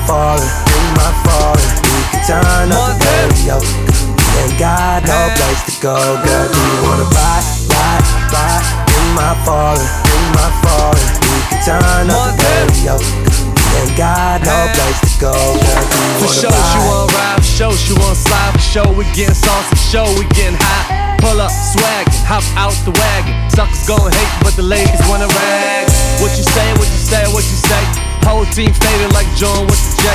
in my falling, in my falling? We can turn up the radio. We ain't got no place to go, girl. Do you wanna ride, ride, ride in my falling, in my falling? We can turn up the radio. Ain't got no place to go, girl. Do you For wanna sure, she ride? want ride. For sure, she want slide. For sure, we getting saucy. For sure, we getting hot. Pull up, swaggin', hop out the wagon. Suckers gon' hate, but the ladies wanna rag. What you say? What you say? What you say? Whole team faded like John with the J.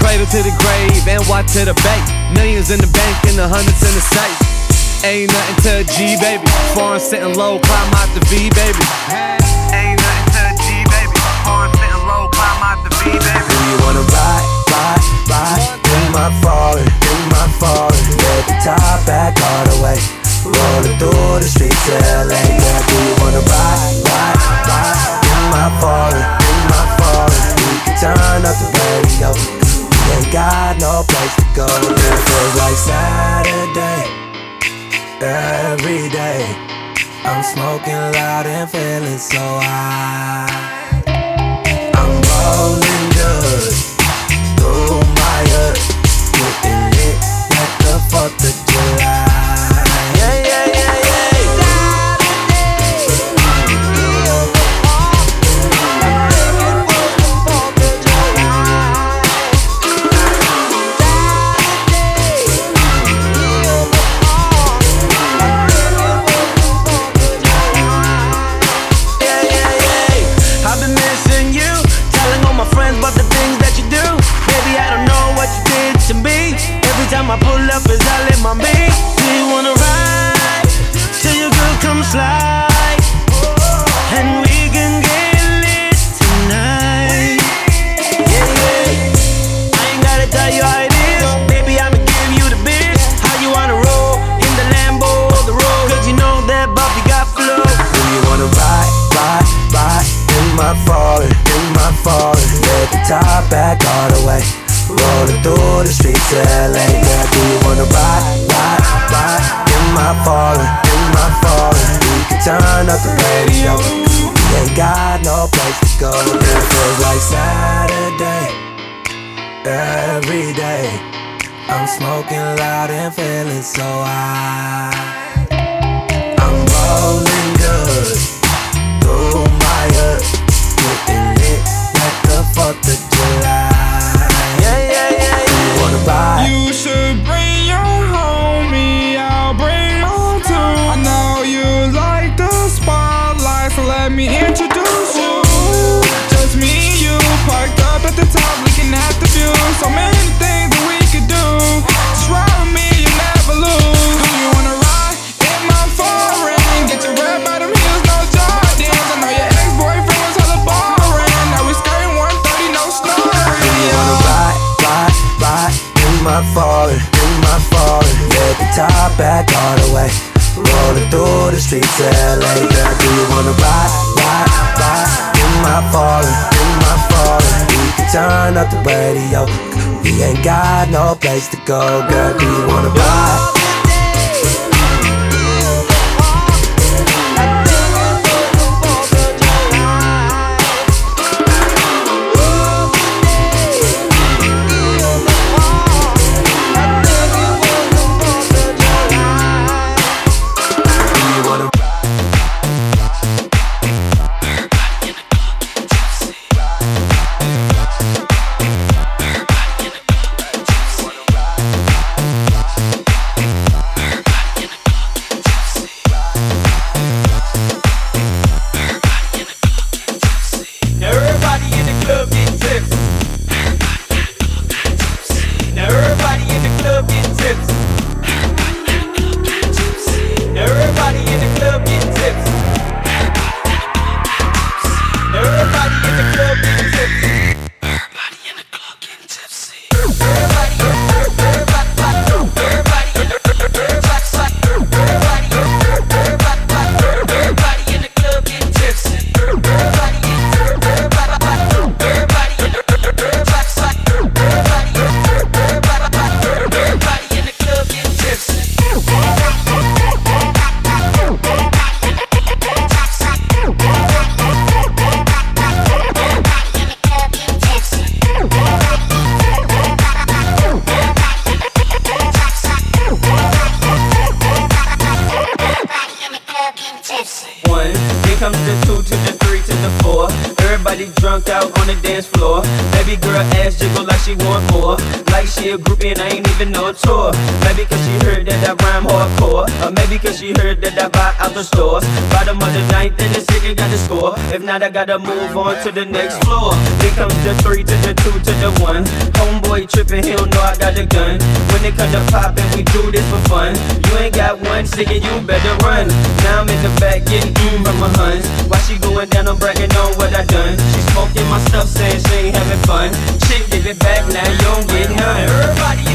Cradle to the grave, and NY to the bank. Millions in the bank and the hundreds in the safe. Ain't nothing to a G, baby. Foreign sitting low, climb out the V, baby. Ain't nothing to a G, baby. Foreign sitting low, climb out the V, baby. Do you wanna ride, ride, ride in my falling, in my falling? Let the top back all the way. Through the streets of LA. Do you wanna ride, ride, ride in my falling, no place to go. It feels like Saturday every day. I'm smoking loud and feeling so high. I'm rolling good through my hood, getting lit like the Fourth of through the streets of LA. Girl, do you wanna ride, ride, ride in my falling, in my falling? We can turn up the radio. We ain't got no place to go. It feels like Saturday every day. I'm smoking loud and feeling so high. I'm rolling good top back all the way. Rolling through the streets of LA. Girl, do you wanna ride, ride, ride in my falling, in my falling? We can turn up the radio. We ain't got no place to go. Girl, do you wanna ride? Girl ass jiggle like she want more. Like she a groupie and I ain't even a tour. Maybe cause she heard that I rhyme hardcore. Or maybe cause she heard that I buy out the stores. Bottom of the ninth and the second got the score. If not, I gotta move on to the next floor. Here comes the three to the two to the one. Homeboy tripping, he don't know I got a gun. When it come to poppin', we do this for fun. You ain't got one ticket, you better run. Now I'm in the back getting mm from my huns. Why she going down, I'm bragging on what I done. She smoking my stuff, saying she ain't having fun. Chick, give it back now, you don't get none. Everybody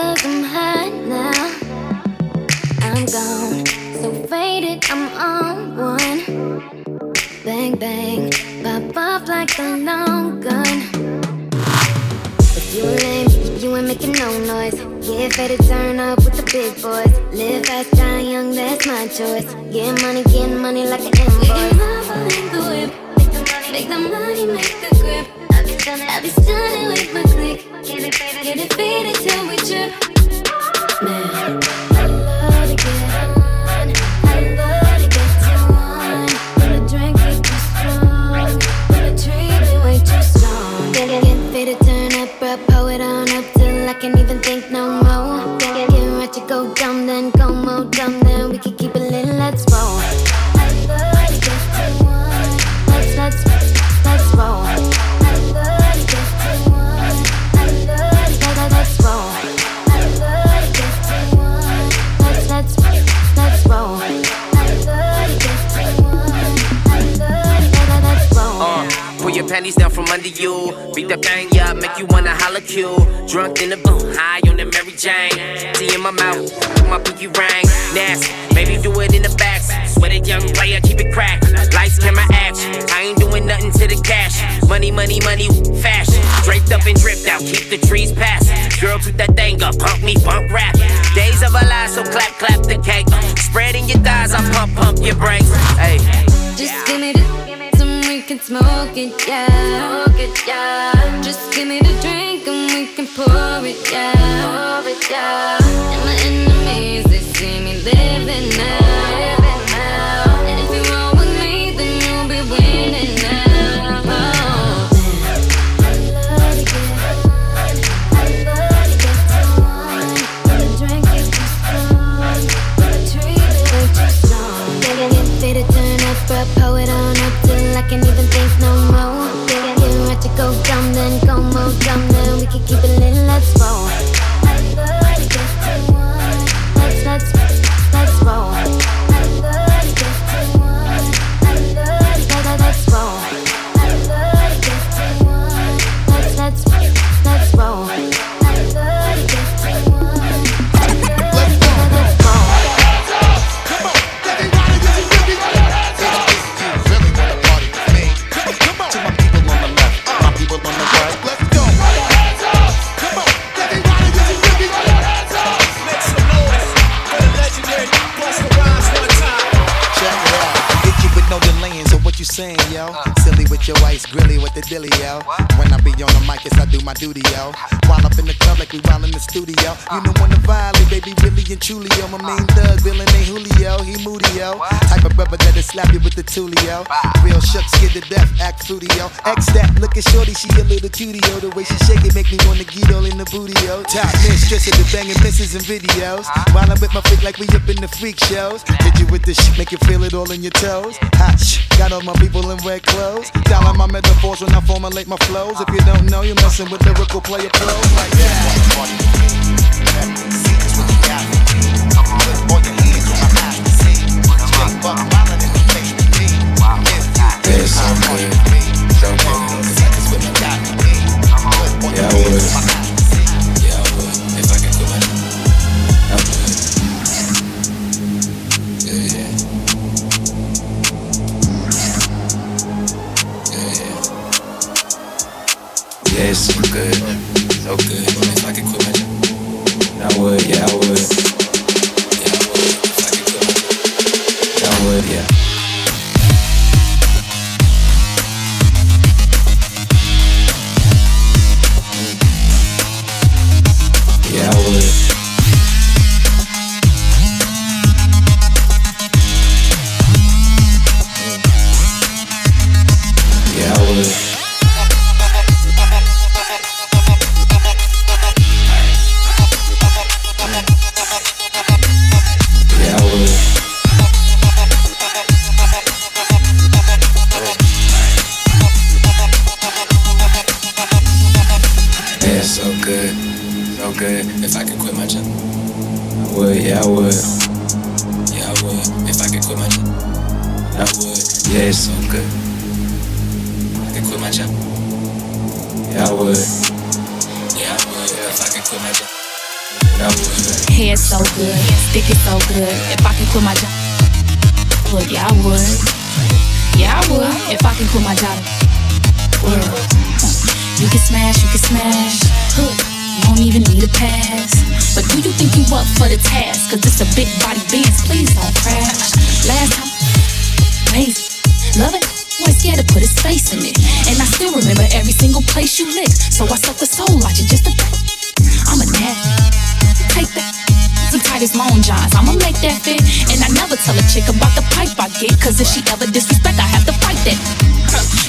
cause I'm hot now. I'm gone, so faded, I'm on one. Bang, bang, pop off like a long gun. If you lame, you ain't making no noise. Get ready turn up with the big boys. Live fast, die young, that's my choice. Get money, get money like an invoice. We can love in the whip. Make the money, make the grip. I be stunning, with my click. Get it faded till we trip. Man, panties down from under you. Beat that thing up, make you wanna holla Q. Drunk in the boom, high on the Mary Jane. Tea in my mouth, my pinky ring. Nasty, maybe do it in the back. Sweat young player, keep it cracked. Lights, camera, action. I ain't doing nothing to the cash. Money, money, money, fashion. Draped up and dripped out, keep the trees passing. Girl, toot that thing up, pump me, pump rap. Days of a lie, so clap, clap the cake. Spreading your thighs, I pump, pump your brakes. Hey. Smoke it, yeah. Smoke it, yeah. Just give me the drink and we can pour it, yeah. Pour it, yeah. And my enemies, they see me living now. Dumb, then we can keep it lit, Real shook, scared to death, act yo. X that, look at shorty, she a little cutie, yo. The way she shake it make me wanna get all in the booty, yo. Top mistress of the banging misses and videos. While I'm with my freak like we up in the freak shows. Hit you with the shit, make you feel it all in your toes. Hot got all my people in red clothes. Dialing my metaphors when I formulate my flows. If you don't know, you're messing with lyrical player pros like that. It's so good. So good. Yeah, I would. Yeah, I would. If I could quit my I would. Yeah, yeah. Yeah, yeah. So good. So good. If I could quit my job. I would, yeah, I would. I would. Yeah, it's so good. I could quit my job. Yeah, I would. Yeah, I would. If I could quit my job, I would. Hair so good, stick it so good. If I can quit my job, would yeah I would. Yeah I would. If I can quit my job, would. You can smash, you can smash. You don't even need a pass. But do you think you up for the task? Cause it's a big body Benz, please don't crash. Last time, crazy. Love it, boy scared to put his face in it. And I still remember every single place you licked. So I suck the soul out you just a to. I'm a nasty. Take that. Some tight as long johns, I'ma make that fit. And I never tell a chick about the pipe I get. Cause if she ever disrespect, I have to fight that.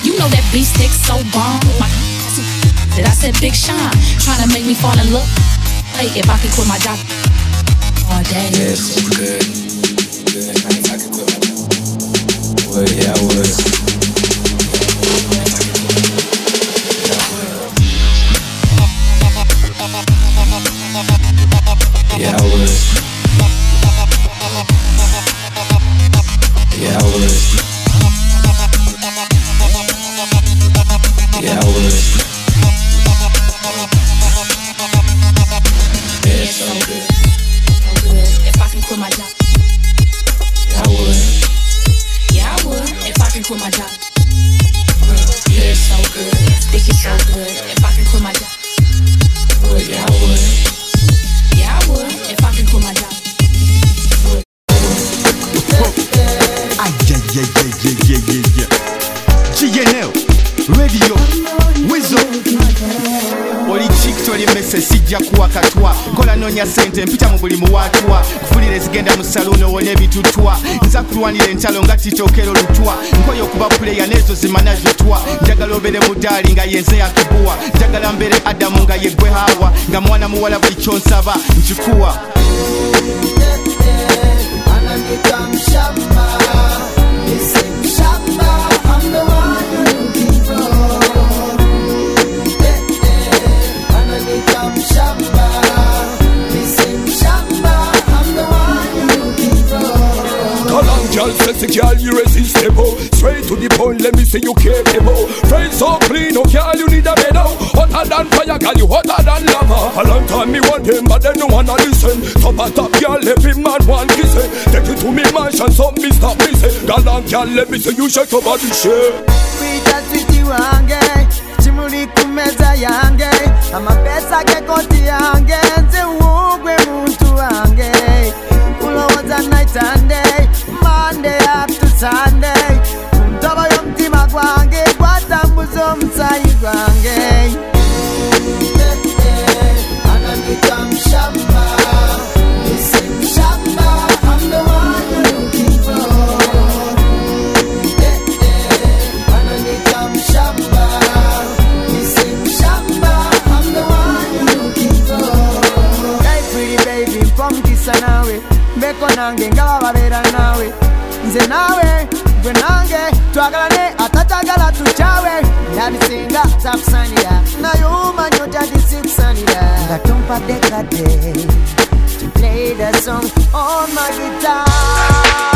You know that beef stick so bomb. My that I said Big Sean, trying to make me fall in love. Hey, if I could quit my job all day. Yeah, so good. Good. If Yeah, kola noonya sente mpita mu buli muwaatwa kufulira ezigenda mu saluuni owona ebitutwa nza kulwanira entalo nga titookera olutwa nkoye okuba puleya n'ezo zimana zitwa. Njagala obere mudaali nga yenze yakibuwa njagala mbere adamu nga yeggwe hawa nga mwana muwala buli kyonsaba nkikuwa. Come to the point, let me see you capable. Face so clean, oh girl, you need a medal. Hotter than fire, girl, you hotter than lava. A long time me want him, but then no wanna listen. Top a top, girl, every man want kiss it. Take it to me mansion, so me stop. Girl, and girl, let me see you shake your body, shake. Kuita twiti wange chimuli kumeza yange amapesa ge koti yange nze wugwe muntu wange kulowooza night and day monday up to sunday ntobo y'omutima gwange gwatambuza omusayi gwange anandika to play the song on my guitar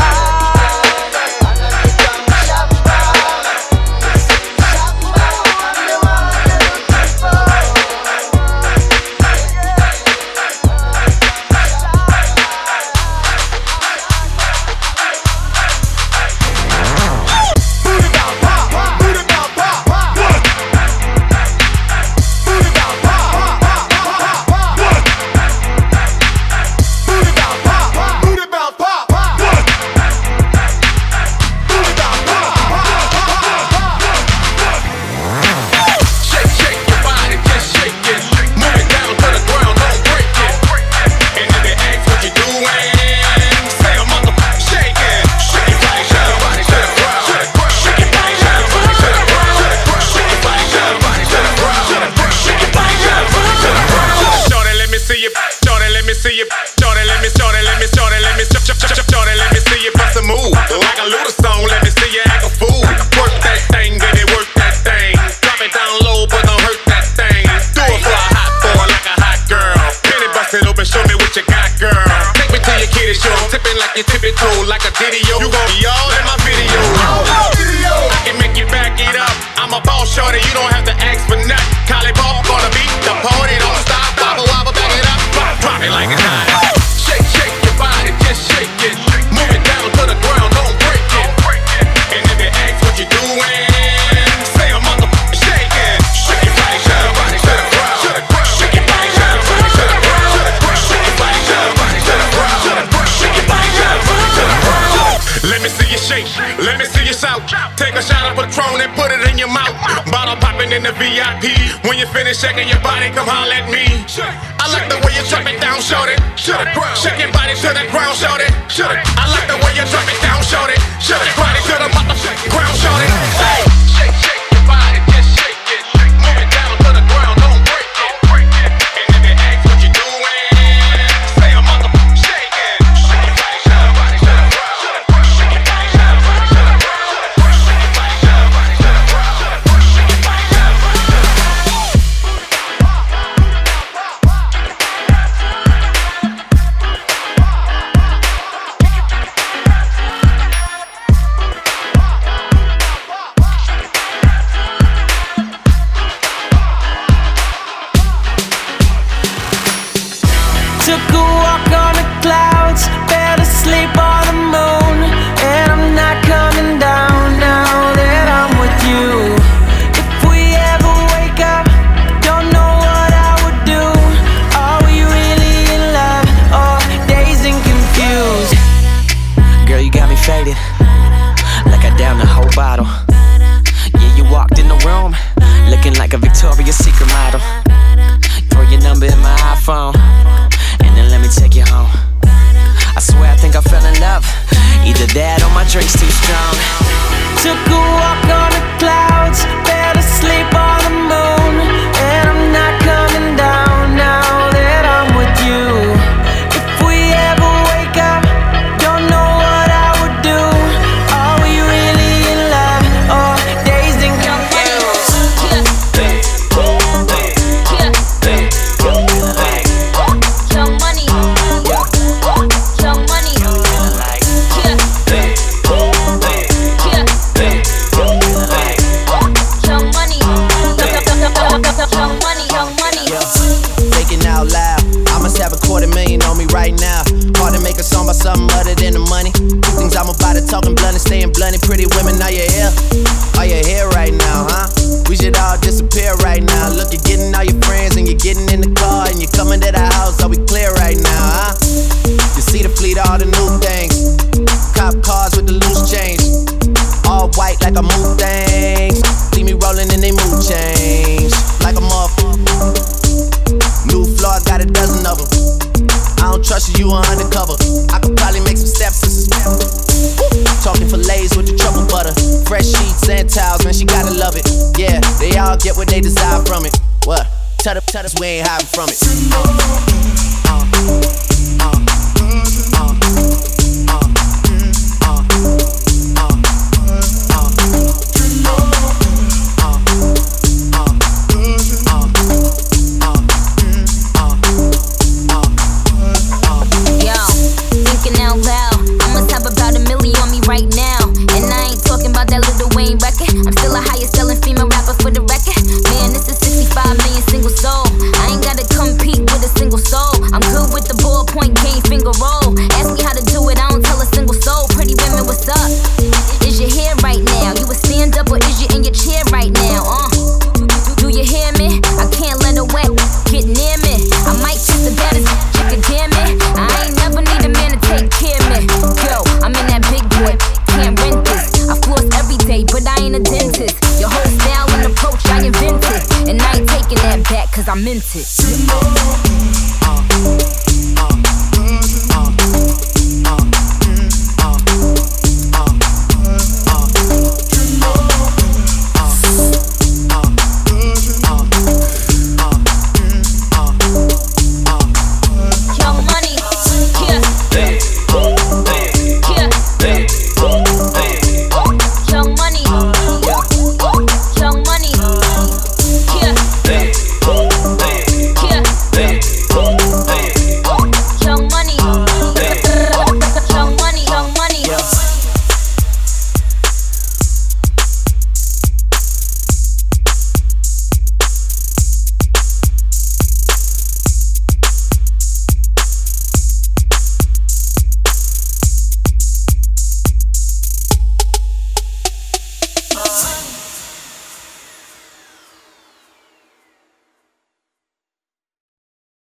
When you finish shaking your body, come holler at me. I like the way you drop it down, short it. Shake your body to the ground, short it. I like the way you drop it down, short it. Shut it, body to the motherfucking ground, short it. Hey. took a walk on the clouds, fell asleep on drinks too strong. like I move things. Leave me rolling and they mood change. Like a motherfucker. New floor, got a dozen of them. I don't trust you, you are undercover. I could probably make some steps. Talking fillets with the trouble butter. Fresh sheets and towels, man, she gotta love it. Yeah, they all get what they desire from it. What? Tell the, tell us we ain't hiding from it.